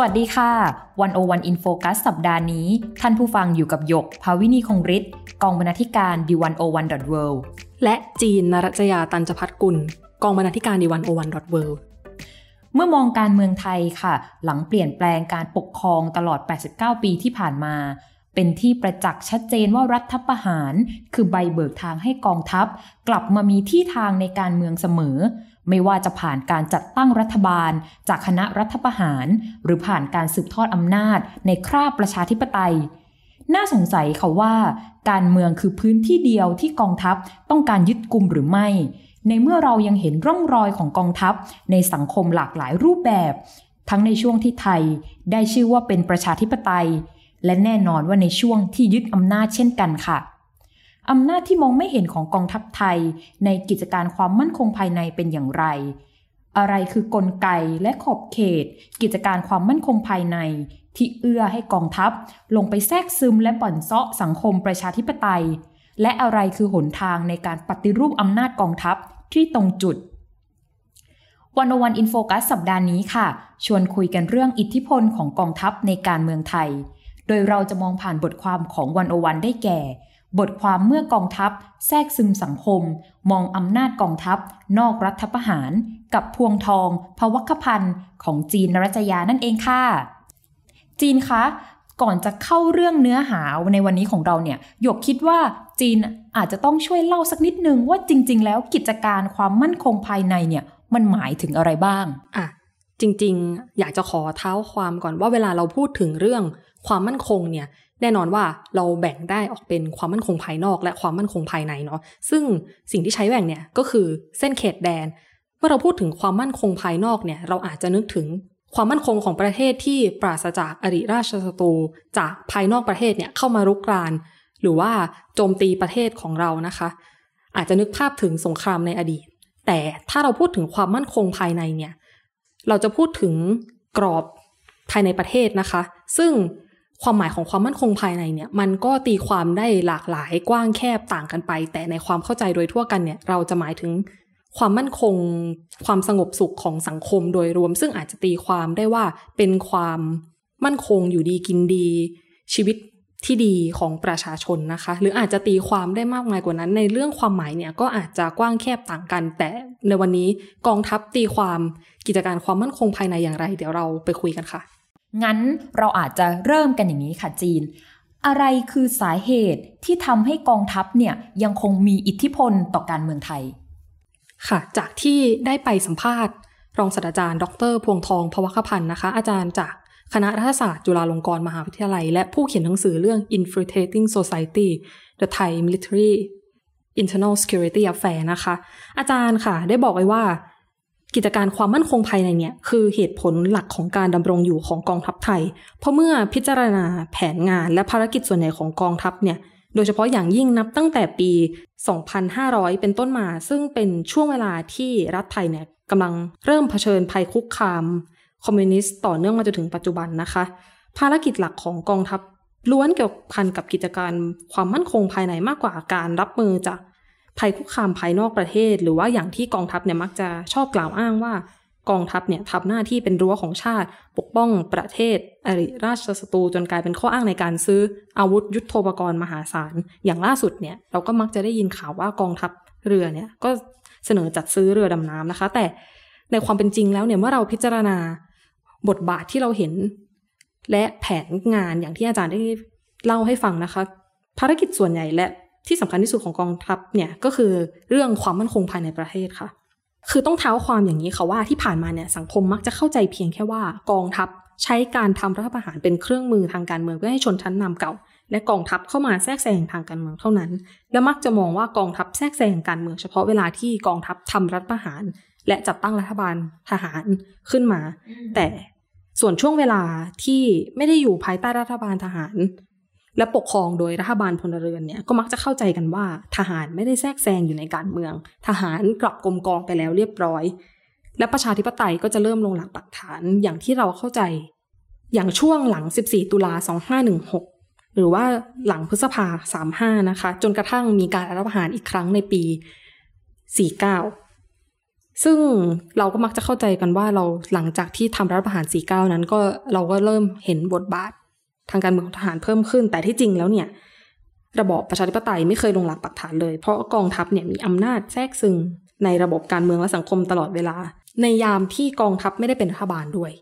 สวัสดีค่ะ One O One In Focus สัปดาห์นี้ ท่านผู้ฟังอยู่กับหยก ภาวินีคงฤทธิ์กองบรรณาธิการ The One O One dot world และจีนนรัชยาตันจพัฒกุล กองบรรณาธิการ The One O One dot world เมื่อมองการเมืองไทยค่ะ หลังเปลี่ยนแปลงการปกครองตลอด 89 ปีที่ผ่านมา เป็นที่ประจักษ์ชัดเจนว่ารัฐประหาร คือใบเบิกทางให้กองทัพ กลับมามีที่ทางในการเมืองเสมอ ไม่ว่าจะผ่านการจัดตั้งรัฐบาล จากคณะรัฐประหาร หรือผ่านการสืบทอดอำนาจ ในคราบประชาธิปไตย น่าสงสัยค่ะว่า การเมืองคือพื้นที่เดียวที่กองทัพต้องการยึดกลุ่มหรือไม่ ในเมื่อเรายังเห็นร่องรอยของกองทัพ ในสังคมหลากหลายรูปแบบ ทั้งในช่วงที่ไทย ได้ชื่อว่าเป็นประชาธิปไตย และแน่นอนว่าในช่วงที่ยึดอำนาจเช่นกันค่ะ อำนาจที่มองไม่เห็นของกองทัพไทย ในกิจการความมั่นคงภายในเป็นอย่างไร อะไรคือกลไกและขอบเขต กิจการความมั่นคงภายใน ที่เอื้อให้กองทัพ ลงไปแทรกซึมและบ่อนเซาะสังคมประชาธิปไตย และอะไรคือหนทางในการปฏิรูปอำนาจกองทัพที่ตรงจุดวันอวันอินโฟกัสสัปดาห์นี้ค่ะ ชวนคุยกันเรื่องอิทธิพลของกองทัพในการเมืองไทย โดยเราจะมองผ่านบทความของวันโอวันได้แก่ บทความเมื่อกองทัพ แทรกซึมสังคม มองอำนาจกองทัพ นอกรัฐประหาร กับพวงทองพวัคพันธ์ของจีนนรัจยานั่นเองค่ะ จีนคะก่อนจะเข้าเรื่องเนื้อหาในวันนี้ของเราเนี่ยหยกคิดว่าจีนอาจจะต้องช่วยเล่าสักนิดนึงว่าจริง ๆ แล้วกิจการความมั่นคงภายในเนี่ยมันหมายถึงอะไรบ้างอะจริง ๆ อยากจะขอเท้าความก่อนว่าเวลาเราพูดถึงเรื่องความมั่นคงเนี่ย แน่นอนว่าเราแบ่งได้ออกเป็นความมั่นคงภายนอกและความมั่นคงภายในเนาะซึ่งสิ่งที่ใช้แบ่งเนี่ยก็คือเส้นเขตแดน เมื่อเราพูดถึงความมั่นคงภายนอกเนี่ยเราอาจจะนึกถึงความมั่นคงของประเทศที่ปราศจากอริราชศัตรูจากภายนอกประเทศเนี่ยเข้ามารุกราน หรือว่าโจมตีประเทศของเรานะคะ อาจจะนึกภาพถึงสงครามในอดีต แต่ถ้าเราพูดถึงความมั่นคงภายในเนี่ยเราจะพูดถึงกรอบภายในประเทศนะคะ ซึ่ง ความหมายของความมั่นคงภายในเนี่ย มันก็ตีความได้หลากหลายกว้างแคบต่างกันไป แต่ในความเข้าใจโดยทั่วกันเนี่ย เราจะหมายถึงความมั่นคง ความสงบสุขของสังคมโดยรวม ซึ่งอาจจะตีความได้ว่าเป็นความมั่นคงอยู่ดีกินดี ชีวิตที่ดีของประชาชนนะคะ หรืออาจจะตีความได้มากมายกว่านั้น ในเรื่องความหมายเนี่ยก็อาจจะกว้างแคบต่างกัน แต่ในวันนี้กองทัพตีความกิจการความมั่นคงภายในอย่างไร เดี๋ยวเราไปคุยกันค่ะ งั้นเราอาจจะเริ่มกันอย่างนี้ค่ะจีน อะไรคือสาเหตุที่ทำให้กองทัพเนี่ยยังคงมีอิทธิพลต่อการเมืองไทย ค่ะ จากที่ได้ไปสัมภาษณ์ รองศาสตราจารย์ ดร พวงทองพวคพันธ์นะคะ อาจารย์จากคณะรัฐศาสตร์จุฬาลงกรณ์มหาวิทยาลัย และผู้เขียนหนังสือเรื่อง Infiltrating Society the Thai Military Internal Security Affair นะคะ อาจารย์ค่ะ ได้บอกไว้ว่า กิจการความมั่นคงภายในเนี่ยคือเหตุผลหลักของการดำรงอยู่ของกองทัพไทย เพราะเมื่อพิจารณาแผนงานและภารกิจส่วนใหญ่ของกองทัพเนี่ยโดยเฉพาะอย่างยิ่งนับตั้งแต่ปี 2500 เป็นต้นมา ซึ่งเป็นช่วงเวลาที่รัฐไทยเนี่ยกำลังเริ่มเผชิญภัยคุกคาม คอมมิวนิสต์ต่อเนื่องมาจนถึงปัจจุบันนะคะ ภารกิจหลักของกองทัพล้วนเกี่ยวพันกับกิจการความมั่นคงภายในมากกว่าการรับมือจาก ภัยคุกคามภายนอกประเทศ หรือว่าอย่างที่กองทัพเนี่ยมักจะชอบกล่าวอ้างว่ากองทัพเนี่ยทำหน้าที่เป็นรั้วของชาติ ปกป้องประเทศอริราชศัตรูจนกลายเป็นข้ออ้างในการซื้ออาวุธยุโทโธปกรณ์มหาศาล อย่างล่าสุดเนี่ยเราก็มักจะได้ยินข่าวว่ากองทัพเรือเนี่ยก็เสนอจัดซื้อเรือดำน้ำนะคะ แต่ในความเป็นจริงแล้วเนี่ยเมื่อเราพิจารณาบทบาทที่เราเห็น และแผนงานอย่างที่อาจารย์ได้เล่าให้ฟังนะคะ ภารกิจส่วนใหญ่และ ที่สำคัญที่สุดของกองทัพเนี่ยก็คือเรื่องความมั่นคงภายในประเทศค่ะ คือต้องเท้าความอย่างนี้ค่ะว่าที่ผ่านมาเนี่ยสังคมมักจะเข้าใจเพียงแค่ว่ากองทัพใช้การทำรัฐประหารเป็นเครื่องมือทางการเมืองเพื่อให้ชนชั้นนำเก่า และกองทัพเข้ามาแทรกแซงทางการเมืองเท่านั้น และมักจะมองว่ากองทัพแทรกแซงการเมืองเฉพาะเวลาที่กองทัพทำรัฐประหาร และจัดตั้งรัฐบาลทหารขึ้นมา แต่ส่วนช่วงเวลาที่ไม่ได้อยู่ภายใต้รัฐบาลทหาร และปกครองโดยรัฐบาลพลเรือนเนี่ยก็มักจะเข้าใจกันว่า ทหารไม่ได้แทรกแซงอยู่ในการเมือง ทหารกลับกรมกองไปแล้วเรียบร้อย และประชาธิปไตยก็จะเริ่มลงหลักปักฐานอย่างที่เราเข้าใจ อย่างช่วงหลัง 14 ตุลา 2516 หรือว่าหลังพฤษภา 35 นะคะ จนกระทั่งมีการรัฐประหารอีกครั้งในปี 49ซึ่งเราก็มักจะเข้าใจกันว่าเราหลังจากที่ทำรัฐประหาร 49 นั้นก็เราก็เริ่มเห็นบทบาท ทางการเมืองของทหารเพิ่มขึ้น แต่ที่จริงแล้วเนี่ย ระบอบประชาธิปไตยไม่เคยลงหลักปักฐานเลย เพราะกองทัพเนี่ยมีอำนาจแทรกซึงในระบบการเมืองและสังคมตลอดเวลา ในยามที่กองทัพไม่ได้เป็นรัฐบาลด้วย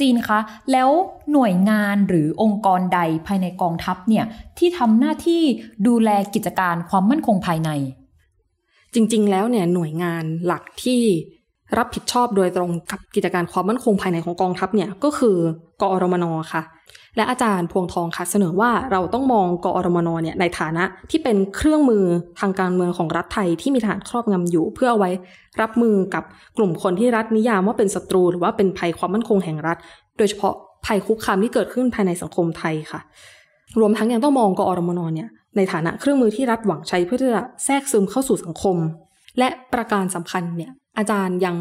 จีนคะ แล้วหน่วยงานหรือองค์กรใดภายในกองทัพเนี่ยที่ทำหน้าที่ดูแลกิจการความมั่นคงภายใน จริงๆ แล้วเนี่ยหน่วยงานหลักที่รับผิดชอบโดยตรงกับกิจการความมั่นคงภายในของกองทัพเนี่ยก็คือกอรมนค่ะ และอาจารย์พวงทองค่ะเสนอว่าเราต้องมองกอรมนเนี่ยในฐานะที่เป็นเครื่องมือทางการเมืองของรัฐไทยที่มีทหารครอบงำอยู่ เพื่อเอาไว้รับมือกับกลุ่มคนที่รัฐนิยามว่าเป็นศัตรู หรือว่าเป็นภัยความมั่นคงแห่งรัฐ โดยเฉพาะภัยคุกคามที่เกิดขึ้นภายในสังคมไทยค่ะ รวมทั้งยังต้องมองกอรมนเนี่ยในฐานะเครื่องมือที่รัฐหวังใช้เพื่อที่จะแทรกซึมเข้าสู่สังคม และประการสำคัญเนี่ย อาจารย์ยัง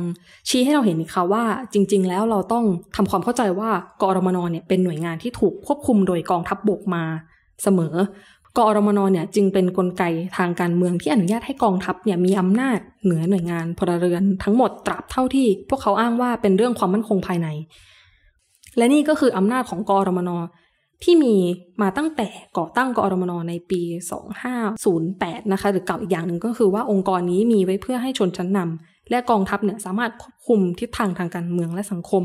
ชี้ให้เราเห็นอีกค่ะว่าจริง ๆ แล้วเราต้องทำความเข้าใจว่ากอรมนเนี่ยเป็นหน่วยงานที่ถูกควบคุมโดยกองทัพบบกมาเสมอกอรมนเนี่ยจึงเป็นนกลไกทางการเมืองที่อนุญาตให้กองทัพเนี่ยมีอำนาจเหนือหน่วยงานพลเรือนทั้งหมดตราบเท่าที่ พวกเขาอ้างว่าเป็นเรื่องความมั่นคงภายใน และนี่ก็คืออำนาจของกอรมนที่มีมาตั้งแต่ก่อตั้งกอรมนในปี 2508 นะคะ หรือกล่าอีกอย่างหนึ่งก็คือว่าองค์กรนี้มีไว้เพื่อให้ชนชั้นนำ และกองทัพเนี่ยสามารถควบคุมทิศทางทางการเมืองและสังคม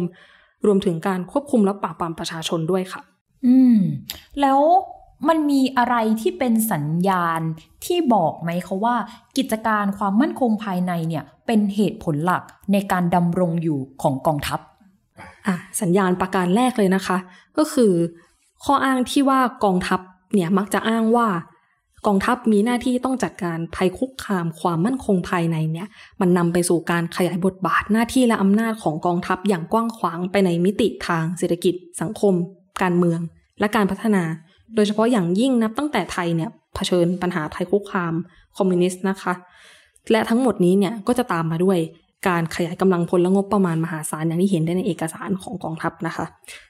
รวมถึงการควบคุมและปราบปรามประชาชนด้วยค่ะ อืม แล้วมันมีอะไรที่เป็นสัญญาณที่บอกไหมคะว่า กิจการความมั่นคงภายในเนี่ยเป็นเหตุผลหลักในการดำรงอยู่ของกองทัพอะสัญญาณประการแรกเลยนะคะ ก็คือ ข้ออ้างที่ว่ากองทัพเนี่ยมักจะอ้างว่า กองทัพมีหน้าที่ต้องจัดการภัยคุกคามความมั่นคงภายในเนี่ย มันนำไปสู่การขยายบทบาทหน้าที่และอำนาจของกองทัพอย่างกว้างขวางไปในมิติทางเศรษฐกิจ สังคม การเมือง และการพัฒนา โดยเฉพาะอย่างยิ่งนับตั้งแต่ไทยเนี่ยเผชิญปัญหาภัยคุกคามคอมมิวนิสต์นะคะ และทั้งหมดนี้เนี่ยก็จะตามมาด้วยการขยายกำลังพลและงบประมาณมหาศาลอย่างที่เห็นได้ในเอกสารของกองทัพนะคะ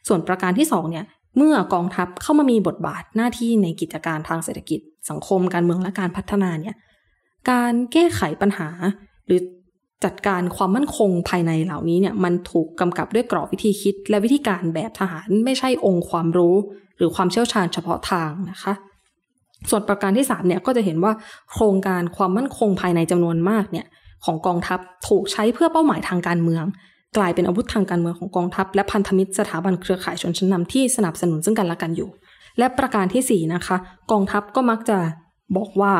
ส่วนประการที่2เนี่ย เมื่อกองทัพเข้ามามีบทบาทหน้าที่ในกิจการทางเศรษฐกิจ สังคมการเมืองและการพัฒนาเนี่ยการแก้ไขปัญหา หรือจัดการความมั่นคงภายในเหล่านี้เนี่ยมันถูกกำกับด้วยกรอบวิธีคิด และวิธีการแบบทหารไม่ใช่องค์ความรู้ หรือความเชี่ยวชาญเฉพาะทางนะคะ ส่วนประการที่3เนี่ยก็จะเห็นว่าโครงการความมั่นคงภายในจำนวนมากเนี่ยของกองทัพถูกใช้เพื่อเป้าหมายทางการเมือง กลายเป็นอาวุธทางการเมืองของกองทัพ และพันธมิตรสถาบันเครือข่ายชนชั้นนำที่สนับสนุนซึ่งกันและกันอยู่ และประการที่ 4 นะคะ กองทัพก็มักจะบอกว่า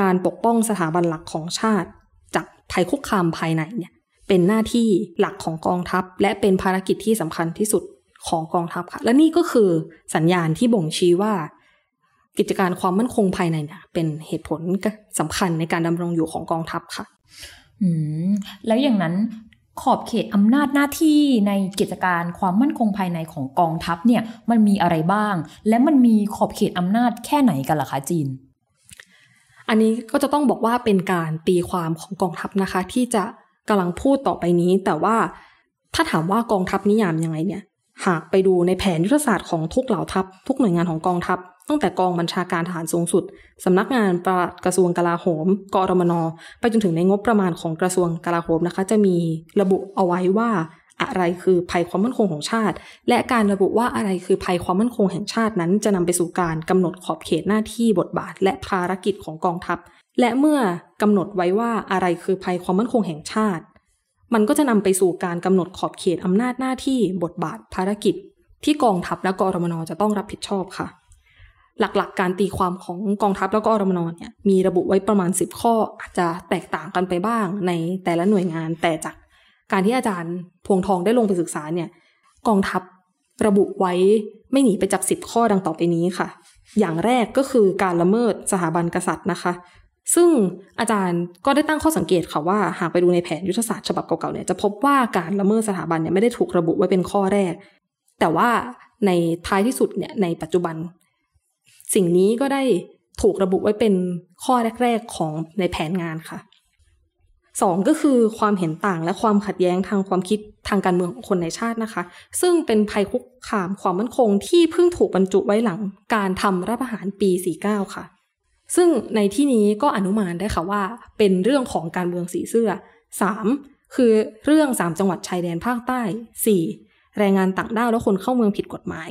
การปกป้องสถาบันหลักของชาติ จากภัยคุกคามภายในเนี่ยเป็นหน้าที่หลักของกองทัพ และเป็นภารกิจที่สำคัญที่สุดของกองทัพค่ะ และนี่ก็คือสัญญาณที่บ่งชี้ว่า กิจการความมั่นคงภายในเนี่ยเป็นเหตุผลสำคัญในการดำรงอยู่ของกองทัพค่ะ อืมแล้วอย่างนั้น ขอบเขตอำนาจหน้าที่ในกิจการความมั่นคงภายในของกองทัพเนี่ยมันมีอะไรบ้าง และมันมีขอบเขตอำนาจแค่ไหนกันล่ะคะจีน อันนี้ก็จะต้องบอกว่าเป็นการตีความของกองทัพนะคะ ที่จะกำลังพูดต่อไปนี้ แต่ว่าถ้าถามว่ากองทัพนิยามยังไงเนี่ย หากไปดูในแผนยุทธศาสตร์ของทุกเหล่าทัพ ทุกหน่วยงานของกองทัพ ตั้งแต่กองบัญชาการทหารสูงสุด สำนักงานปลัดกระทรวงกลาโหมกอรมน ไปจนถึงในงบประมาณของกระทรวงกลาโหมนะคะ จะมีระบุเอาไว้ว่าอะไรคือภัยความมั่นคงของชาติ และการระบุว่าอะไรคือภัยความมั่นคงแห่งชาตินั้น จะนำไปสู่การกำหนดขอบเขตหน้าที่บทบาท และภารกิจของกองทัพ และเมื่อกำหนดไว้ว่าอะไรคือภัยความมั่นคงแห่งชาติ มันก็จะนำไปสู่การกำหนดขอบเขตอำนาจหน้าที่บทบาทภารกิจ ที่กองทัพและกรมนจะต้องรับผิดชอบค่ะ หลักๆ การตีความของกองทัพแล้วก็อรมนเนี่ยมีระบุไว้ประมาณ 10 ข้ออาจจะแตกต่างกันไปบ้างในแต่ละหน่วยงาน แต่จากการที่อาจารย์พวงทองได้ลงไปศึกษาเนี่ยกองทัพระบุไว้ไม่หนีไปจากสิบข้อดังต่อไปนี้ค่ะ อย่างแรกก็คือการละเมิดสถาบันกษัตริย์นะคะ ซึ่งอาจารย์ก็ได้ตั้งข้อสังเกตค่ะว่าหากไปดูในแผนยุทธศาสตร์ฉบับเก่าๆเนี่ยจะพบว่าการละเมิดสถาบันเนี่ยไม่ได้ถูกระบุไว้เป็นข้อแรก แต่ว่าในท้ายที่สุดเนี่ยในปัจจุบัน สิ่งนี้ก็ได้ถูกระบุไว้เป็นข้อแรก ๆของในแผนงานค่ะสองก็คือความเห็นต่างและความขัดแย้งทางความคิดทางการเมืองของคนในชาตินะคะ ซึ่งเป็นภัยคุกคามความมั่นคงที่เพิ่งถูกบรรจุไว้หลังการทำรัฐประหารปี 49 ค่ะ ซึ่งในที่นี้ก็อนุมานได้ค่ะว่า เป็นเรื่องของการเมืองสีเสื้อ 3. คือเรื่อง 3 จังหวัดชายแดนภาคใต้ 4. แรงงานต่างด้าวและคนเข้าเมืองผิดกฎหมาย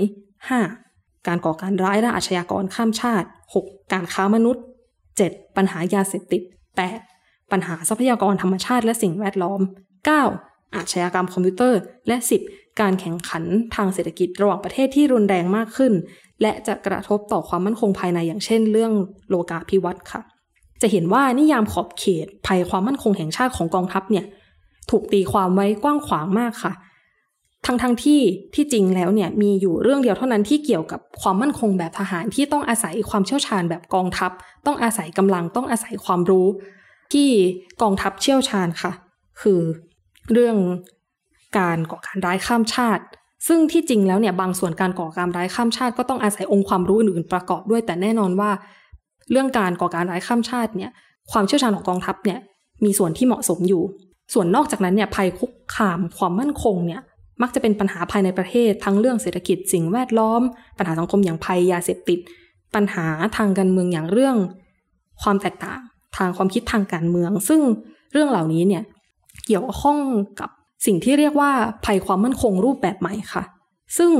5. การก่อการร้ายและอาชญากรข้ามชาติ 6. การค้ามนุษย์ 7. ปัญหายาเสพติด 8. ปัญหาทรัพยากรธรรมชาติและสิ่งแวดล้อม 9. อาชญากรรมคอมพิวเตอร์ และ 10. การแข่งขันทางเศรษฐกิจระหว่างประเทศที่รุนแรงมากขึ้น และจะกระทบต่อความมั่นคงภายในอย่างเช่น เรื่องโลกาภิวัตน์ค่ะ จะเห็นว่านิยามขอบเขตภัยความมั่นคงแห่งชาติของกองทัพเนี่ยถูกตีความไว้กว้างขวางมากค่ะ ทั้งทั้งที่ที่จริงแล้วเนี่ยมีอยู่เรื่องเดียวเท่านั้นที่เกี่ยวกับความมั่นคงแบบทหารที่ต้องอาศัยความเชี่ยวชาญแบบกองทัพ ต้องอาศัยกำลังต้องอาศัยความรู้ ที่กองทัพเชี่ยวชาญค่ะ คือเรื่องการก่อการร้ายข้ามชาติ ซึ่งที่จริงแล้วเนี่ยบางส่วนการก่อการร้ายข้ามชาติ ก็ต้องอาศัยองค์ความรู้อื่นๆประกอบด้วย แต่แน่นอนว่า เรื่องการก่อการร้ายข้ามชาติเนี่ยความเชี่ยวชาญของกองทัพเนี่ยมีส่วนที่เหมาะสมอยู่ ส่วนนอกจากนั้นเนี่ยภัยคุกคามความมั่นคงเนี่ย มักจะเป็นปัญหาภายในประเทศ ทั้งเรื่องเศรษฐกิจสิ่งแวดล้อม ปัญหาสังคมอย่างภัยยาเสพติด ปัญหาทางการเมืองอย่างเรื่อง ความแตกต่างทางความคิดทางการเมือง ซึ่งเรื่องเหล่านี้เนี่ยเกี่ยวข้องกับสิ่งที่เรียกว่าภัยความมั่นคงรูปแบบใหม่ค่ะ ซึ่ง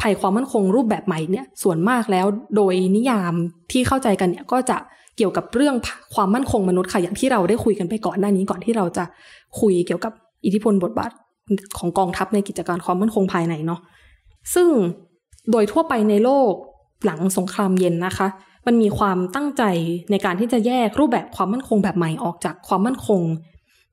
ภัยความมั่นคงรูปแบบใหม่เนี่ยส่วนมากแล้วโดยนิยามที่เข้าใจกันเนี่ยก็จะเกี่ยวกับเรื่องความมั่นคงมนุษย์ค่ะอย่างที่เราได้คุยกันไปก่อนหน้านี้ก่อนที่เราจะคุยเกี่ยวกับอิทธิพลบทบาท ของกองทัพในกิจการความมั่นคงภายในเนาะซึ่งโดยทั่วไปในโลกหลังสงครามเย็นนะคะ มันมีความตั้งใจในการที่จะแยกรูปแบบความมั่นคงแบบใหม่ออกจากความมั่นคง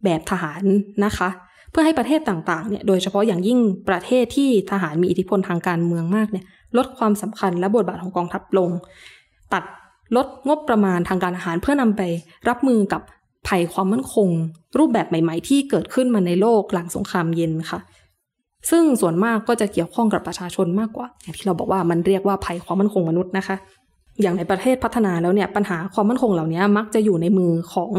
แบบทหารนะคะ เพื่อให้ประเทศต่างๆเนี่ยโดยเฉพาะอย่างยิ่งประเทศที่ทหารมีอิทธิพลทางการเมืองมากเนี่ยลดความสำคัญและบทบาทของกองทัพลง ตัดลดงบประมาณทางการอาหารเพื่อนำไปรับมือกับ ภัยความมั่นคง รูปแบบใหม่ๆ ที่เกิดขึ้นมาในโลกหลังสงครามเย็นค่ะ ซึ่งส่วนมากก็จะเกี่ยวข้องกับประชาชนมากกว่า อย่างที่เราบอกว่ามันเรียกว่าภัยความมั่นคงมนุษย์นะคะ อย่างในประเทศพัฒนาแล้วเนี่ยปัญหาความมั่นคงเหล่านี้มักจะอยู่ในมือของ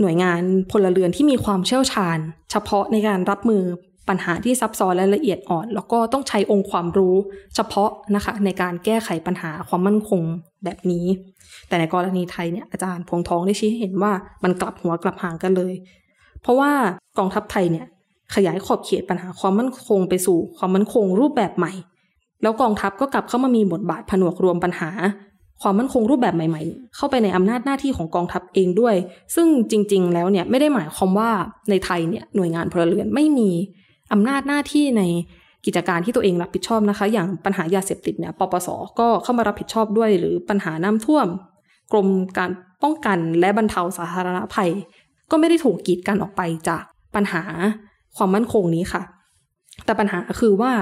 หน่วยงานพลเรือนที่มีความเชี่ยวชาญ เฉพาะในการรับมือปัญหาที่ซับซ้อนและละเอียดอ่อน แล้วก็ต้องใช้องค์ความรู้เฉพาะนะคะในการแก้ไขปัญหาความมั่นคงแบบนี้ แต่ในกรณีไทยเนี่ยอาจารย์พวงทองได้ชี้ให้เห็นว่ามันกลับหัวกลับหางกันเลย เพราะว่ากองทัพไทยเนี่ยขยายขอบเขตปัญหาความมั่นคงไปสู่ความมั่นคงรูปแบบใหม่ แล้วกองทัพก็กลับเข้ามามีบทบาทผนวกรวมปัญหา ความมั่นคงรูปแบบใหม่ ๆ เข้าไปในอำนาจหน้าที่ของกองทัพเองด้วย ซึ่งจริง ๆ แล้วเนี่ยไม่ได้หมายความว่าในไทยเนี่ยหน่วยงานพลเรือนไม่มีอำนาจหน้าที่ในกิจการที่ตัวเองรับผิดชอบนะคะ อย่างปัญหายาเสพติดเนี่ยปปส ก็เข้ามารับผิดชอบด้วย หรือปัญหาน้ำท่วม กรมการป้องกันและบรรเทาสาธารณภัย ก็ไม่ได้ถูกกีดกันออกไปจากปัญหาความมั่นคงนี้ค่ะ แต่ปัญหาคือว่า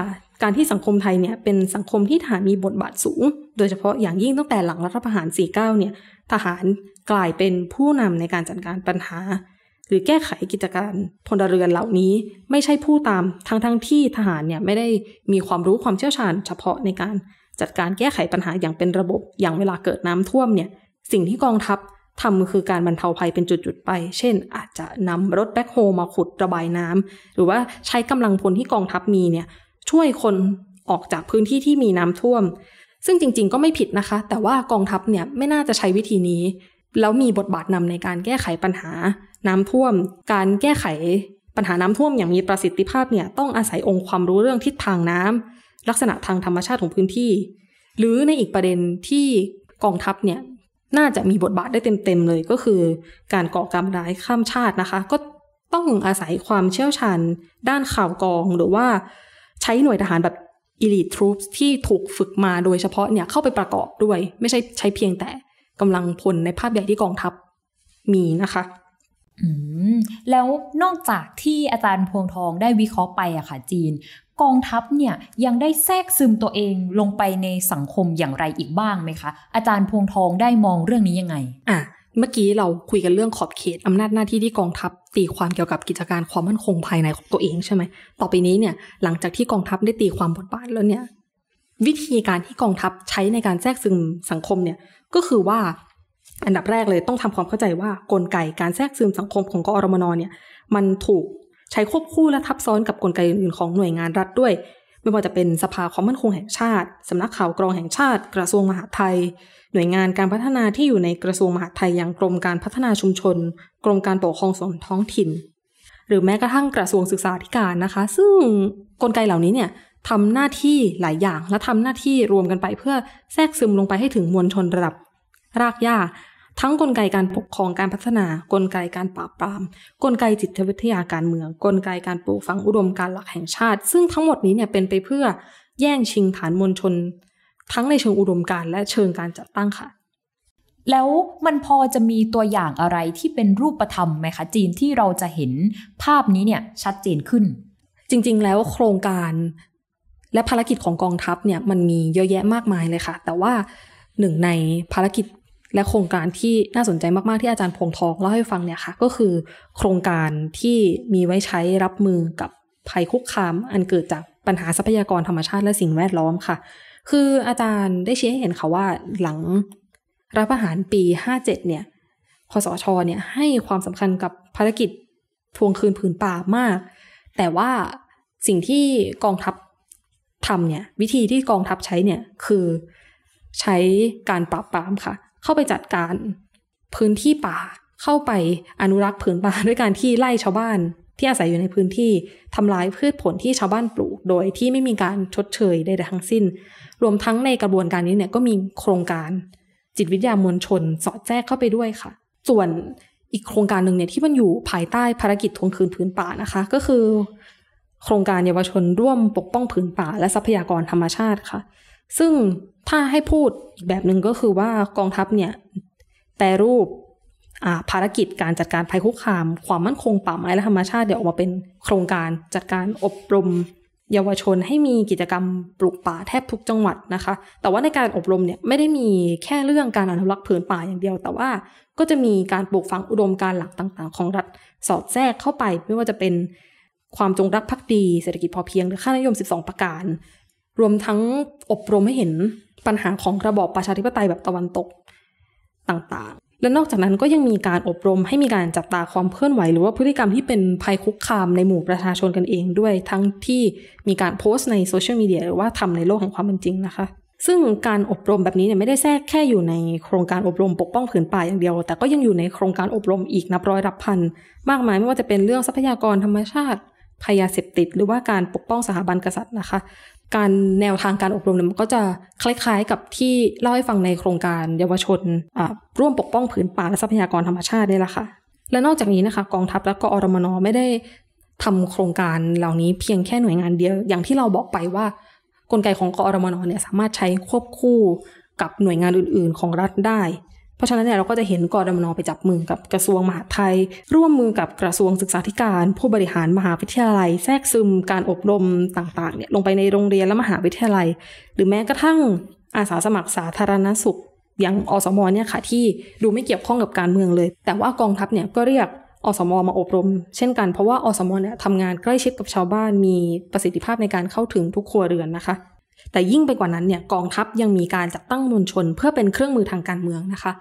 การที่สังคมไทยเนี่ยเป็นสังคมที่ทหารมีบทบาทสูง โดยเฉพาะอย่างยิ่งตั้งแต่หลังรัฐประหาร 49 เนี่ย ทหารกลายเป็นผู้นำในการจัดการปัญหา หรือแก้ไขกิจการพลเรือนเหล่านี้ ไม่ใช่ผู้ตามทั้งทั้งที่ทหารเนี่ยไม่ได้มีความรู้ความเชี่ยวชาญ เฉพาะในการจัดการแก้ไขปัญหาอย่างเป็นระบบอย่างเวลาเกิดน้ำท่วมเนี่ย สิ่งที่กองทัพทำคือการบรรเทาภัยเป็นจุดๆไป เช่น อาจจะนำรถแบ็คโฮมาขุดระบายน้ำหรือว่าใช้กำลังพลที่กองทัพมีเนี่ยช่วยคนออกจากพื้นที่ที่มีน้ำท่วม ซึ่งจริง ๆ ก็ไม่ผิดนะคะ แต่ว่ากองทัพเนี่ยไม่น่าจะใช้วิธีนี้ แล้วมีบทบาทนำในการแก้ไขปัญหาน้ำท่วม การแก้ไขปัญหาน้ำท่วมอย่างมีประสิทธิภาพเนี่ยต้องอาศัยองค์ความรู้เรื่องทิศทางน้ำลักษณะทางธรรมชาติของพื้นที่ หรือในอีกประเด็นที่กองทัพเนี่ย น่าจะมีบทบาทได้เต็มๆเลยก็คือการก่อการร้ายข้ามชาตินะคะ ก็ต้องอาศัยความเชี่ยวชาญด้านข่าวกองหรือว่าใช้หน่วยทหารแบบ elite troops ที่ถูกฝึกมาโดยเฉพาะเนี่ยเข้าไปประกอบด้วย ไม่ใช่ใช้เพียงแต่กำลังพลในภาพใหญ่ที่กองทัพมีนะคะ แล้วนอกจากที่อาจารย์พวงทองได้วิเคราะห์ไปอะค่ะจีน กองทัพเนี่ยยังได้แทรกซึมตัวเองลงไปในสังคมอย่างไรอีกบ้างไหมคะ อาจารย์พวงทองได้มองเรื่องนี้ยังไงอะเมื่อกี้เราคุยกันเรื่องขอบเขตอำนาจหน้าที่ที่กองทัพตีความเกี่ยวกับกิจการความมั่นคงภายในของตัวเองใช่ไหมต่อไปนี้เนี่ยหลังจากที่กองทัพได้ตีความบทบาทแล้วเนี่ยวิธีการที่กองทัพใช้ในการแทรกซึมสังคมเนี่ยก็คือว่า อันดับแรกเลยต้องทำความเข้าใจว่ากลไกการแทรกซึมสังคมของกอรมนเนี่ย มันถูกใช้ควบคู่และทับซ้อนกับกลไกอื่นๆของหน่วยงานรัฐด้วย ไม่ว่าจะเป็นสภาความมั่นคงแห่งชาติสำนักข่าวกรองแห่งชาติ กระทรวงมหาดไทย หน่วยงานการพัฒนาที่อยู่ในกระทรวงมหาดไทยอย่างกรมการพัฒนาชุมชน กรมการปกครองส่วนท้องถิ่น หรือแม้กระทั่งกระทรวงศึกษาธิการนะคะ ซึ่งกลไกเหล่านี้เนี่ยทำหน้าที่หลายอย่างและทำหน้าที่รวมกันไปเพื่อแทรกซึมลงไปให้ถึงมวลชนระดับ รากหญ้า ทั้งกลไกการปกครองการพัฒนากลไกการปราบปราม กลไกจิตวิทยาการเมือง กลไกการปลูกฝังอุดมการหลักแห่งชาติ ซึ่งทั้งหมดนี้เนี่ยเป็นไปเพื่อแย่งชิงฐานมวลชน ทั้งในเชิงอุดมการณ์และเชิงการจัดตั้งค่ะแล้วมันพอจะมีตัวอย่างอะไรที่เป็นรูปธรรมไหมคะ จีนที่เราจะเห็นภาพนี้เนี่ยชัดเจนขึ้น จริง ๆ แล้วโครงการ และภารกิจของกองทัพเนี่ยมันมีเยอะแยะมากมายเลยค่ะ แต่ว่าหนึ่งในภารกิจ และโครงการที่น่าสนใจมาก ๆ ที่อาจารย์พงทองเล่าให้ฟังเนี่ยค่ะ ก็คือโครงการที่มีไว้ใช้รับมือกับภัยคุกคาม อันเกิดจากปัญหาทรัพยากรธรรมชาติและสิ่งแวดล้อมค่ะ คืออาจารย์ได้ชี้ให้เห็นค่ะว่าหลังรัฐประหารปี 57 เนี่ยคสชเนี่ยให้ความสำคัญกับภารกิจทวงคืนผืนป่ามาก แต่ว่าสิ่งที่กองทัพทำเนี่ยวิธีที่กองทัพใช้เนี่ยคือใช้การปราบปรามค่ะ เข้าไปจัดการพื้นที่ป่า เข้าไปอนุรักษ์ผืนป่าด้วยการที่ไล่ชาวบ้าน ที่อาศัยอยู่ในพื้นที่ทำลายพืชผลที่ชาวบ้านปลูก โดยที่ไม่มีการชดเชยใดๆทั้งสิ้น รวมทั้งในกระบวนการนี้เนี่ยก็มีโครงการจิตวิทยามวลชนสอดแทรกเข้าไปด้วยค่ะ ส่วนอีกโครงการหนึ่งเนี่ยที่มันอยู่ภายใต้ภารกิจทวงคืนผืนป่านะคะ ก็คือ โครงการเยาวชนร่วมปกป้องผืนป่าและทรัพยากรธรรมชาติค่ะ ซึ่งถ้าให้พูดอีกแบบหนึ่งก็คือว่ากองทัพเนี่ยแปรรูปภารกิจการจัดการภัยคุกคาม ความมั่นคงป่าไม้และธรรมชาติเดี๋ยวออกมาเป็นโครงการจัดการอบรม เยาวชนให้มีกิจกรรมปลูกป่าแทบทุกจังหวัดนะคะ แต่ว่าในการอบรมเนี่ยไม่ได้มีแค่เรื่องการอนุรักษ์ผืนป่าอย่างเดียว แต่ว่าก็จะมีการปลูกฝังอุดมการหลักต่าง ๆ ของรัฐสอดแทรกเข้าไป ไม่ว่าจะเป็นความจงรักภักดีเศรษฐกิจพอเพียงหรือค่านิยม 12 ประการ รวมทั้งอบรมให้เห็นปัญหาของระบอบประชาธิปไตยแบบตะวันตกต่างๆ และนอกจากนั้นก็ยังมีการอบรมให้มีการจับตาความเคลื่อนไหว หรือว่าพฤติกรรมที่เป็นภัยคุกคามในหมู่ประชาชนกันเองด้วย ทั้งที่มีการโพสต์ในโซเชียลมีเดียหรือว่าทำในโลกแห่งความเป็นจริงนะคะ ซึ่งการอบรมแบบนี้เนี่ยไม่ได้แทรกแค่อยู่ในโครงการอบรมปกป้องผืนป่าอย่างเดียว แต่ก็ยังอยู่ในโครงการอบรมอีกนับร้อยรับพันมากมายไม่ว่าจะเป็นเรื่องทรัพยากรธรรมชาติภัยยาเสพติด หรือว่าการปกป้องสถาบันกษัตริย์นะคะ การแนวทางการอบรมเนี่ยมันก็จะคล้าย ๆ กับที่เล่าให้ฟังในโครงการเยาวชนร่วมปกป้องผืนป่าและทรัพยากรธรรมชาตินี่แหละค่ะ และนอกจากนี้นะคะ กองทัพและก็อรมนไม่ได้ทำโครงการเหล่านี้เพียงแค่หน่วยงานเดียว อย่างที่เราบอกไปว่ากลไกของกอรมนเนี่ยสามารถใช้ควบคู่กับหน่วยงานอื่น ๆ ของรัฐได้ เพราะฉะนั้นเนี่ยเราก็จะเห็นกอรมนไปจับมือกับกระทรวงมหาดไทย ร่วมมือกับกระทรวงศึกษาธิการ ผู้บริหารมหาวิทยาลัย แทรกซึมการอบรมต่างๆเนี่ยลงไปในโรงเรียนและมหาวิทยาลัย หรือแม้กระทั่งอาสาสมัครสาธารณสุข อย่างอสมเนี่ยค่ะที่ดูไม่เกี่ยวข้องกับการเมืองเลย แต่ว่ากองทัพเนี่ยก็เรียกอสมมาอบรม เช่นกันเพราะว่าอสมเนี่ยทำงานใกล้ชิดกับชาวบ้านมีประสิทธิภาพในการเข้าถึงทุกครัวเรือนนะคะ แต่ยิ่งไปกว่านั้นเนี่ยกองทัพยังมีการจัดตั้งมวลชน เพื่อเป็นเครื่องมือทางการเมืองนะคะ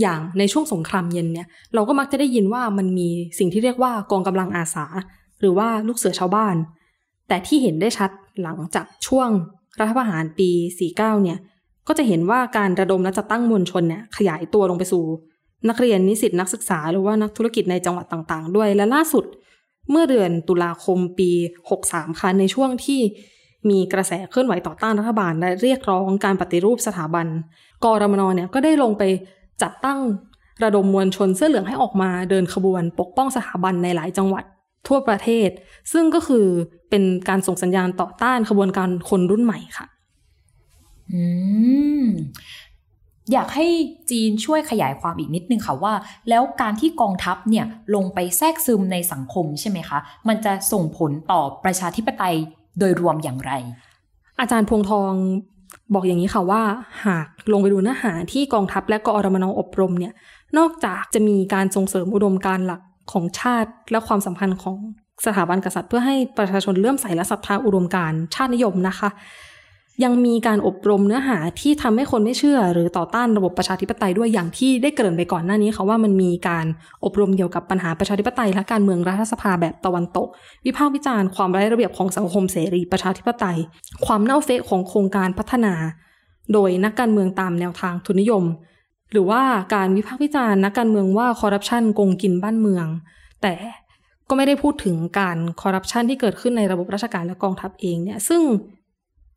อย่างในช่วงสงครามเย็นเนี่ยเราก็มักจะได้ยินว่ามันมีสิ่งที่เรียกว่ากองกำลังอาสา หรือว่าลูกเสือชาวบ้าน แต่ที่เห็นได้ชัดหลังจากช่วงรัฐประหารปี 49 เนี่ยก็จะเห็นว่าการระดมและจัดตั้งมวลชนเนี่ยขยายตัวลงไปสู่ นักเรียนนิสิตนักศึกษา หรือว่านักธุรกิจในจังหวัดต่าง ๆ ด้วยและล่าสุดเมื่อเดือนตุลาคมปี 63 ค่ะในช่วงที่ มีกระแสเคลื่อนไหวต่อต้านรัฐบาล และเรียกร้องการปฏิรูปสถาบัน กรมนเนี่ยก็ได้ลงไปจัดตั้งระดมมวลชนเสื้อเหลืองให้ออกมาเดินขบวน ปกป้องสถาบันในหลายจังหวัดทั่วประเทศ ซึ่งก็คือเป็นการส่งสัญญาณต่อต้านขบวนการคนรุ่นใหม่ค่ะ อืมอยากให้จีนช่วยขยายความอีกนิดนึงค่ะว่า แล้วการที่กองทัพเนี่ยลงไปแทรกซึมในสังคมใช่ไหมคะ มันจะส่งผลต่อประชาธิปไตย โดยรวมอย่างไร อาจารย์พวงทองบอกอย่างนี้ค่ะว่า หากลงไปดูเนื้อหาที่กองทัพและกอรมนอบรมเนี่ยนอกจากจะมีการส่งเสริมอุดมการหลักของชาติและความสัมพันธ์ของสถาบันกษัตริย์เพื่อให้ประชาชนเลื่อมใสและศรัทธาอุดมการชาตินิยมนะคะ ยังมีการอบรมเนื้อหาที่ทำให้คนไม่เชื่อ หรือต่อต้านระบบประชาธิปไตยด้วยอย่างที่ได้เกริ่นไปก่อนหน้านี้ค่ะว่ามันมีการอบรมเกี่ยวกับปัญหาประชาธิปไตย และการเมืองรัฐสภาแบบตะวันตก วิพากษ์วิจารณ์ความไร้ระเบียบของสังคมเสรีประชาธิปไตย ความเน่าเฟะของโครงการพัฒนา โดยนักการเมืองตามแนวทางทุนนิยม หรือว่าการวิพากษ์วิจารณ์นักการเมืองว่าคอร์รัปชันโกงกินบ้านเมือง แต่ก็ไม่ได้พูดถึงการคอร์รัปชันที่เกิดขึ้นในระบบราชการและกองทัพเองเนี่ยซึ่ง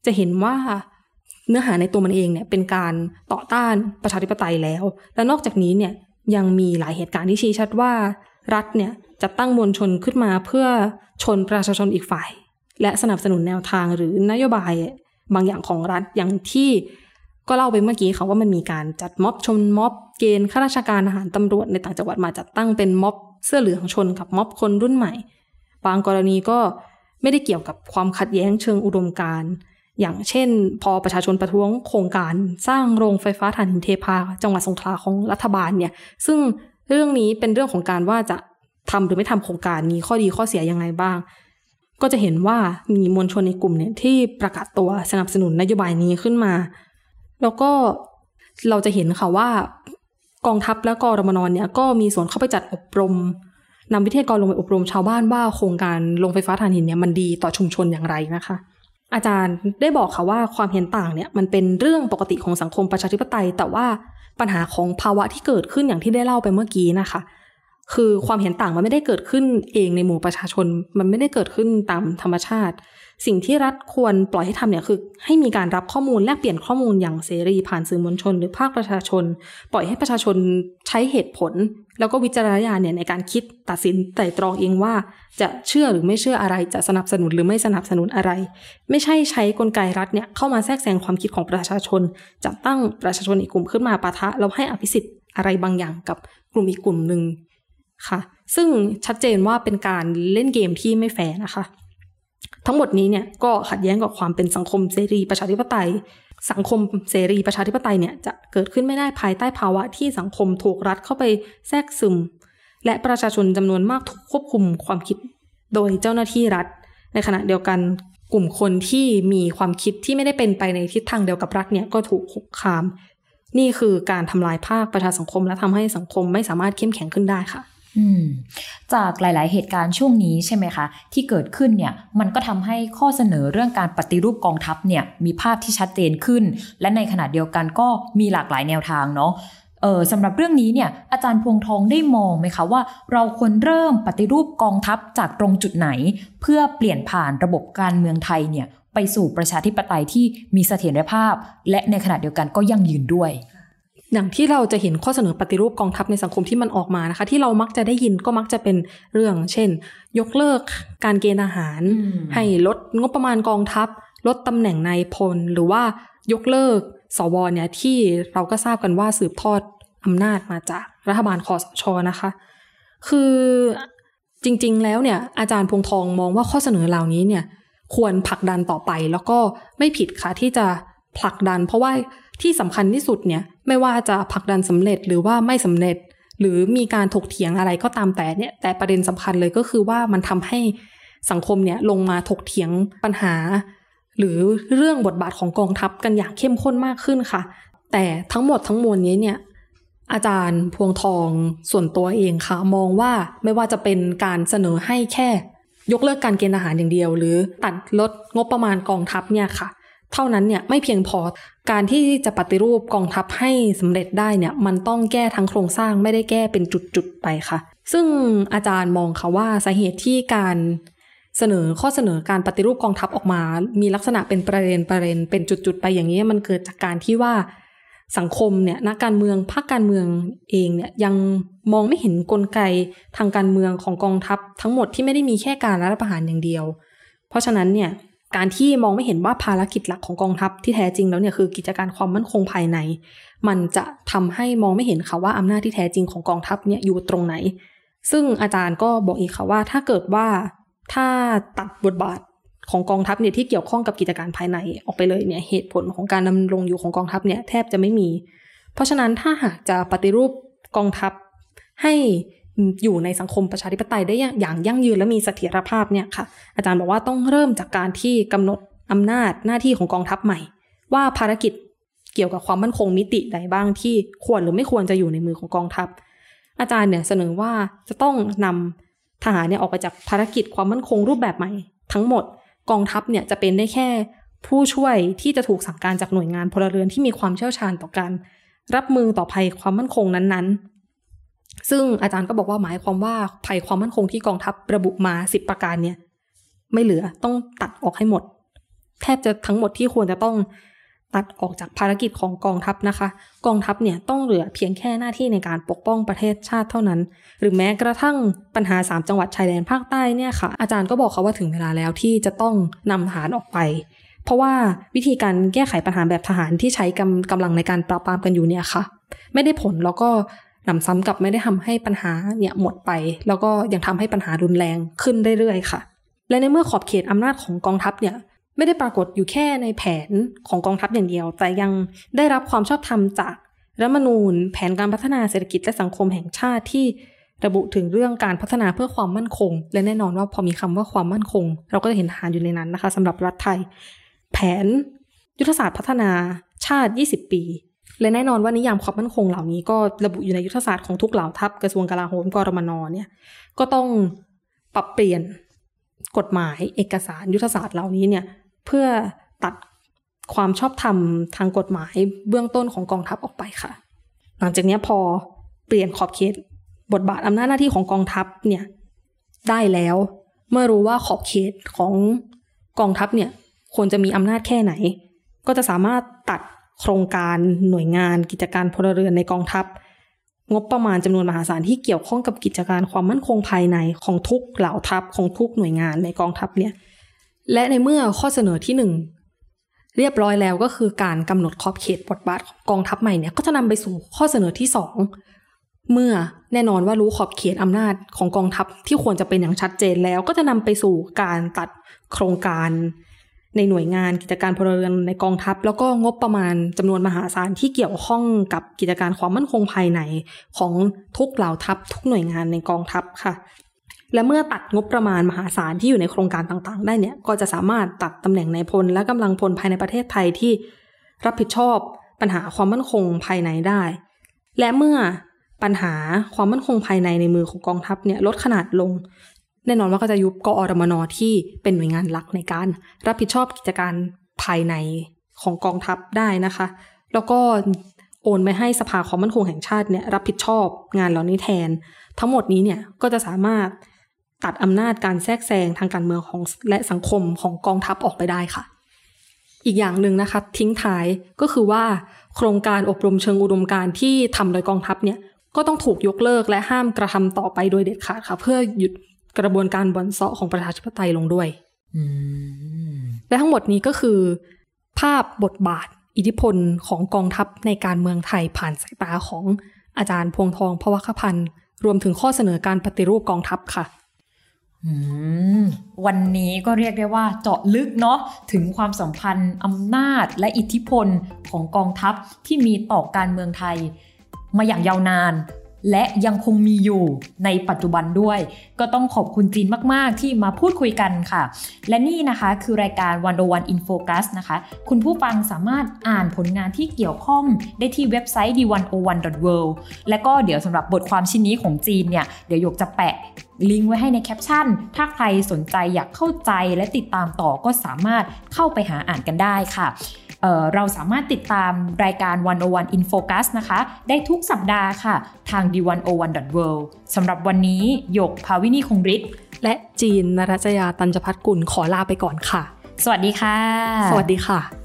จะเห็นว่าเนื้อหาในตัวมันเองเนี่ยเป็นการต่อต้านประชาธิปไตยแล้ว และนอกจากนี้เนี่ยยังมีหลายเหตุการณ์ที่ชี้ชัดว่า รัฐเนี่ยจะตั้งมวลชนขึ้นมาเพื่อชนประชาชนอีกฝ่าย และสนับสนุนแนวทางหรือนโยบายบางอย่างของรัฐอย่างที่ก็เล่าไปเมื่อกี้ค่ะว่ามันมีการจัดม็อบชนม็อบเกณฑ์ข้าราชการทหารตำรวจในต่างจังหวัดมาจัดตั้งเป็นม็อบเสื้อเหลืองชนกับม็อบคนรุ่นใหม่ บางกรณีก็ไม่ได้เกี่ยวกับความขัดแย้งเชิงอุดมการณ์ อย่างเช่น พอประชาชนประท้วงโครงการสร้างโรงไฟฟ้าถ่านหินเทพา จังหวัดสงขลาของรัฐบาลเนี่ย ซึ่งเรื่องนี้เป็นเรื่องของการว่าจะทำหรือไม่ทำโครงการมีข้อดีข้อเสียยังไงบ้าง ก็จะเห็นว่ามีมวลชนในกลุ่มเนี่ยที่ประกาศตัวสนับสนุนนโยบายนี้ขึ้นมา แล้วก็เราจะเห็นค่ะว่ากองทัพและกรมนเนี่ยก็มีส่วนเข้าไปจัดอบรมนำวิทยากรลงไปอบรมชาวบ้านว่าโครงการโรงไฟฟ้าถ่านหินเนี่ยมันดีต่อชุมชนอย่างไรนะคะ อาจารย์ได้บอกค่ะว่าความเห็นต่างเนี่ยมันเป็นเรื่องปกติของสังคมประชาธิปไตย แต่ว่าปัญหาของภาวะที่เกิดขึ้นอย่างที่ได้เล่าไปเมื่อกี้นะคะ คือความเห็นต่างมันไม่ได้เกิดขึ้นเองในหมู่ประชาชน มันไม่ได้เกิดขึ้นตามธรรมชาติ สิ่งที่รัฐควรปล่อยให้ทำเนี่ยคือ ให้มีการรับข้อมูลแลกเปลี่ยนข้อมูลอย่างเสรีผ่านสื่อมวลชน หรือภาคประชาชน ปล่อยให้ประชาชนใช้เหตุผล แล้วก็วิจารณญาณเนี่ยในการคิดตัดสินไต่ตรองเองว่า จะเชื่อหรือไม่เชื่ออะไรจะสนับสนุนหรือไม่สนับสนุนอะไร ไม่ใช่ใช้กลไกรัฐเนี่ยเข้ามาแทรกแซงความคิดของประชาชนจัดตั้งประชาชนอีกกลุ่มขึ้นมาปะทะแล้วให้อภิสิทธิ์อะไรบางอย่างกับกลุ่มอีกกลุ่มหนึ่งค่ะ ซึ่งชัดเจนว่าเป็นการเล่นเกมที่ไม่แฟร์นะคะ ทั้งหมดนี้เนี่ยก็ขัดแย้งกับความเป็นสังคมเสรีประชาธิปไตย สังคมเสรีประชาธิปไตยเนี่ยจะเกิดขึ้นไม่ได้ภายใต้ภาวะที่สังคมถูกรัฐเข้าไปแทรกซึม และประชาชนจำนวนมากถูกควบคุมความคิดโดยเจ้าหน้าที่รัฐ ในขณะเดียวกันกลุ่มคนที่มีความคิดที่ไม่ได้เป็นไปในทิศทางเดียวกับรัฐเนี่ยก็ถูกคุกคาม นี่คือการทำลายภาคประชาสังคมและทำให้สังคมไม่สามารถเข้มแข็งขึ้นได้ค่ะ จากหลาย ๆ เหตุการณ์ช่วงนี้ใช่ไหมคะ ที่เกิดขึ้นเนี่ยมันก็ทำให้ข้อเสนอเรื่องการปฏิรูปกองทัพเนี่ยมีภาพที่ชัดเจนขึ้น และในขณะเดียวกันก็มีหลากหลายแนวทางเนาะเออสำหรับเรื่องนี้เนี่ยอาจารย์พวงทองได้มองไหมคะว่า เราควรเริ่มปฏิรูปกองทัพจากตรงจุดไหน เพื่อเปลี่ยนผ่านระบบการเมืองไทยเนี่ยไปสู่ประชาธิปไตยที่มีเสถียรภาพ และในขณะเดียวกันก็ยั่งยืนด้วย อย่างที่เราจะเห็นข้อเสนอปฏิรูปกองทัพในสังคมที่มันออกมานะคะ ที่เรามักจะได้ยินก็มักจะเป็นเรื่อง เช่น ยกเลิกการเกณฑ์ทหารอืมให้ลดงบประมาณกองทัพ ลดตำแหน่งนายพล หรือว่ายกเลิกสวเนี่ยที่เราก็ทราบกันว่าสืบทอดอำนาจมาจากรัฐบาลคอสชนะคะ คือจริง ๆ แล้วเนี่ยอาจารย์พวงทองมองว่าข้อเสนอเหล่านี้เนี่ยควรผลักดันต่อไปแล้วก็ไม่ผิดค่ะที่จะผลักดัน เพราะว่า ที่สำคัญที่สุดเนี่ยไม่ว่าจะผลักดันสำเร็จหรือว่าไม่สำเร็จ หรือมีการถกเถียงอะไรก็ตามแต่เนี่ย แต่ประเด็นสำคัญเลยก็คือว่ามันทำให้สังคมเนี่ยลงมาถกเถียงปัญหา หรือเรื่องบทบาทของกองทัพกันอย่างเข้มข้นมากขึ้นค่ะ แต่ทั้งหมดทั้งมวลนี้เนี่ยอาจารย์พวงทองส่วนตัวเองค่ะ มองว่าไม่ว่าจะเป็นการเสนอให้แค่ ยกเลิกการเกณฑ์ทหารอย่างเดียว หรือตัดลดงบประมาณกองทัพเนี่ยค่ะ เท่านั้นเนี่ยไม่เพียงพอการที่จะปฏิรูปกองทัพให้สำเร็จได้เนี่ยมันต้องแก้ทั้งโครงสร้างไม่ได้แก้เป็นจุดๆไปค่ะ ซึ่งอาจารย์มองค่ะว่าสาเหตุที่การเสนอข้อเสนอการปฏิรูปกองทัพออกมา มีลักษณะเป็นประเด็นประเด็นเป็นจุดๆไปอย่างนี้มันเกิดจากการที่ว่าสังคมเนี่ยนักการเมืองภาคการเมืองเองเนี่ยยังมองไม่เห็นนกลไกทางการเมืองของกองทัพทั้งหมดที่ไม่ได้มีแค่การรัฐประหารอย่างเดียว เพราะฉะนั้นเนี่ย การที่มองไม่เห็นว่าภารกิจหลักของกองทัพที่แท้จริงแล้วเนี่ยคือกิจการความมั่นคงภายใน มันจะทำให้มองไม่เห็นค่ะว่าอำนาจที่แท้จริงของกองทัพเนี่ยอยู่ตรงไหน ซึ่งอาจารย์ก็บอกอีกค่ะว่าถ้าเกิดว่าถ้าตัดบทบาทของกองทัพเนี่ยที่เกี่ยวข้องกับกิจการภายในออกไปเลยเนี่ยเหตุผลของการดำรงอยู่ของกองทัพเนี่ยแทบจะไม่มี เพราะฉะนั้นถ้าหากจะปฏิรูปกองทัพให้ อยู่ในสังคมประชาธิปไตยได้อย่างยั่งยืนและมีเสถียรภาพเนี่ยค่ะ อาจารย์บอกว่าต้องเริ่มจากการที่กำหนดอำนาจหน้าที่ของกองทัพใหม่ ว่าภารกิจเกี่ยวกับความมั่นคงมิติใดบ้างที่ควรหรือไม่ควรจะอยู่ในมือของกองทัพ อาจารย์เนี่ยเสนอว่าจะต้องนำทหารเนี่ยออกไปจากภารกิจความมั่นคงรูปแบบใหม่ ทั้งหมดกองทัพเนี่ยจะเป็นได้แค่ผู้ช่วยที่จะถูกสั่งการจากหน่วยงานพลเรือนที่มีความเชี่ยวชาญต่อการรับมือต่อภัยความมั่นคงนั้นๆ ซึ่งอาจารย์ก็บอกว่าหมายความว่าภัยความมั่นคงที่กองทัพระบุมาสิบประการเนี่ย ไม่เหลือต้องตัดออกให้หมด แทบจะทั้งหมดที่ควรจะต้องตัดออกจากภารกิจของกองทัพนะคะ กองทัพเนี่ยต้องเหลือเพียงแค่หน้าที่ในการปกป้องประเทศชาติเท่านั้น หรือแม้กระทั่งปัญหาสามจังหวัดชายแดนภาคใต้เนี่ยค่ะ อาจารย์ก็บอกเขาว่าถึงเวลาแล้วที่จะต้องนำทหารออกไป เพราะว่าวิธีการแก้ไขปัญหาแบบทหารที่ใช้กำกำลังในการปราบปรามกันอยู่เนี่ยค่ะ ไม่ได้ผลแล้วก็ นำซ้ำกับไม่ได้ทำให้ปัญหาเนี่ยหมดไป แล้วก็ยังทำให้ปัญหารุนแรงขึ้นเรื่อยๆค่ะ และในเมื่อขอบเขตอำนาจของกองทัพเนี่ยไม่ได้ปรากฏอยู่แค่ในแผนของกองทัพอย่างเดียว แต่ยังได้รับความชอบธรรมจากรัฐมนูญ แผนการพัฒนาเศรษฐกิจและสังคมแห่งชาติที่ระบุถึงเรื่องการพัฒนาเพื่อความมั่นคง และแน่นอนว่าพอมีคำว่าความมั่นคง เราก็จะเห็นหารอยู่ในนั้นนะคะสำหรับรัฐไทย แผนยุทธศาสตร์พัฒนาชาติ 20 ปี และแน่นอนว่านิยามความมั่นคงเหล่านี้ก็ระบุอยู่ในยุทธศาสตร์ของทุกเหล่าทัพกระทรวงกลาโหมกรมนเนี่ย ก็ต้องปรับเปลี่ยนกฎหมายเอกสารยุทธศาสตร์เหล่านี้เนี่ย เพื่อตัดความชอบธรรมทางกฎหมายเบื้องต้นของกองทัพออกไปค่ะ หลังจากนี้พอเปลี่ยนขอบเขตบทบาทอำนาจหน้าที่ของกองทัพเนี่ยได้แล้ว เมื่อรู้ว่าขอบเขตของกองทัพเนี่ยควรจะมีอำนาจแค่ไหน ก็จะสามารถตัด โครงการหน่วยงานกิจการพลเรือนในกองทัพ งบประมาณจำนวนมหาศาลที่เกี่ยวข้องกับกิจการความมั่นคงภายในของทุกเหล่าทัพของทุกหน่วยงานในกองทัพเนี่ยและในเมื่อข้อเสนอที่หนึ่งเรียบร้อยแล้วก็คือการกำหนดขอบเขตบทบาทของกองทัพใหม่เนี่ยก็จะนำไปสู่ข้อเสนอที่สองเมื่อแน่นอนว่ารู้ขอบเขตอำนาจของกองทัพที่ควรจะเป็นอย่างชัดเจนแล้ว ก็จะนำไปสู่การตัดโครงการ ในหน่วยงานกิจการพลเรือนในกองทัพ แล้วก็งบประมาณจำนวนมหาศาลที่เกี่ยวข้องกับกิจการความมั่นคงภายในของทุกเหล่าทัพ ทุกหน่วยงานในกองทัพค่ะ และเมื่อตัดงบประมาณมหาศาลที่อยู่ในโครงการต่างๆ ได้เนี่ยก็จะสามารถตัดตำแหน่งในพลและกำลังพลภายในประเทศไทยที่รับผิดชอบปัญหาความมั่นคงภายในได้ และเมื่อปัญหาความมั่นคงภายในในมือของกองทัพเนี่ยลดขนาดลง แน่นอนว่าก็จะยุบกอรมนที่เป็นหน่วยงานหลักในการรับผิดชอบกิจการภายในของกองทัพได้นะคะ แล้วก็โอนไปให้สภาความมั่นคงแห่งชาติเนี่ยรับผิดชอบงานเหล่านี้แทน ทั้งหมดนี้เนี่ยก็จะสามารถตัดอำนาจการแทรกแซงทางการเมืองของและสังคมของกองทัพออกไปได้ค่ะ อีกอย่างหนึ่งนะคะ ทิ้งท้ายก็คือว่า โครงการอบรมเชิงอุดมการที่ทำโดยกองทัพเนี่ยก็ต้องถูกยกเลิกและห้ามกระทำต่อไปโดยเด็ดขาดค่ะ เพื่อหยุด กระบวนการบอนเซาะของประชาธิปไตยลงด้วยและทั้งหมดนี้ก็คือ ภาพบทบาทอิทธิพลของกองทัพในการเมืองไทยผ่านสายตาของอาจารย์พวงทองพวคพันธ์ รวมถึงข้อเสนอการปฏิรูปกองทัพค่ะวันนี้ก็เรียกได้ว่าเจาะลึกเนาะถึงความสัมพันธ์อำนาจและอิทธิพลของกองทัพที่มีต่อการเมืองไทย มาอย่างยาวนาน และยังคงมีอยู่ในปัจจุบันด้วย ก็ต้องขอบคุณจีนมาก ๆ ที่มาพูดคุยกันค่ะ และนี่นะคะคือรายการ one o one in focus นะคะ คุณผู้ฟังสามารถอ่านผลงานที่เกี่ยวข้องได้ที่เว็บไซต์ the101.world และก็เดี๋ยวสำหรับบทความชิ้นนี้ของจีนเนี่ย เดี๋ยวหยกจะแปะลิงก์ไว้ให้ในแคปชั่น ถ้าใครสนใจอยากเข้าใจและติดตามต่อก็สามารถเข้าไปหาอ่านกันได้ค่ะ เราสามารถติดตามรายการ 101 in focus นะคะ ได้ทุกสัปดาห์ค่ะ ทาง the101.world สำหรับวันนี้หยกภาวินีคงฤทธิ์และจีนนรัจยาตัญจพัฒกุลขอลาไปก่อนค่ะ สวัสดีค่ะ สวัสดีค่ะ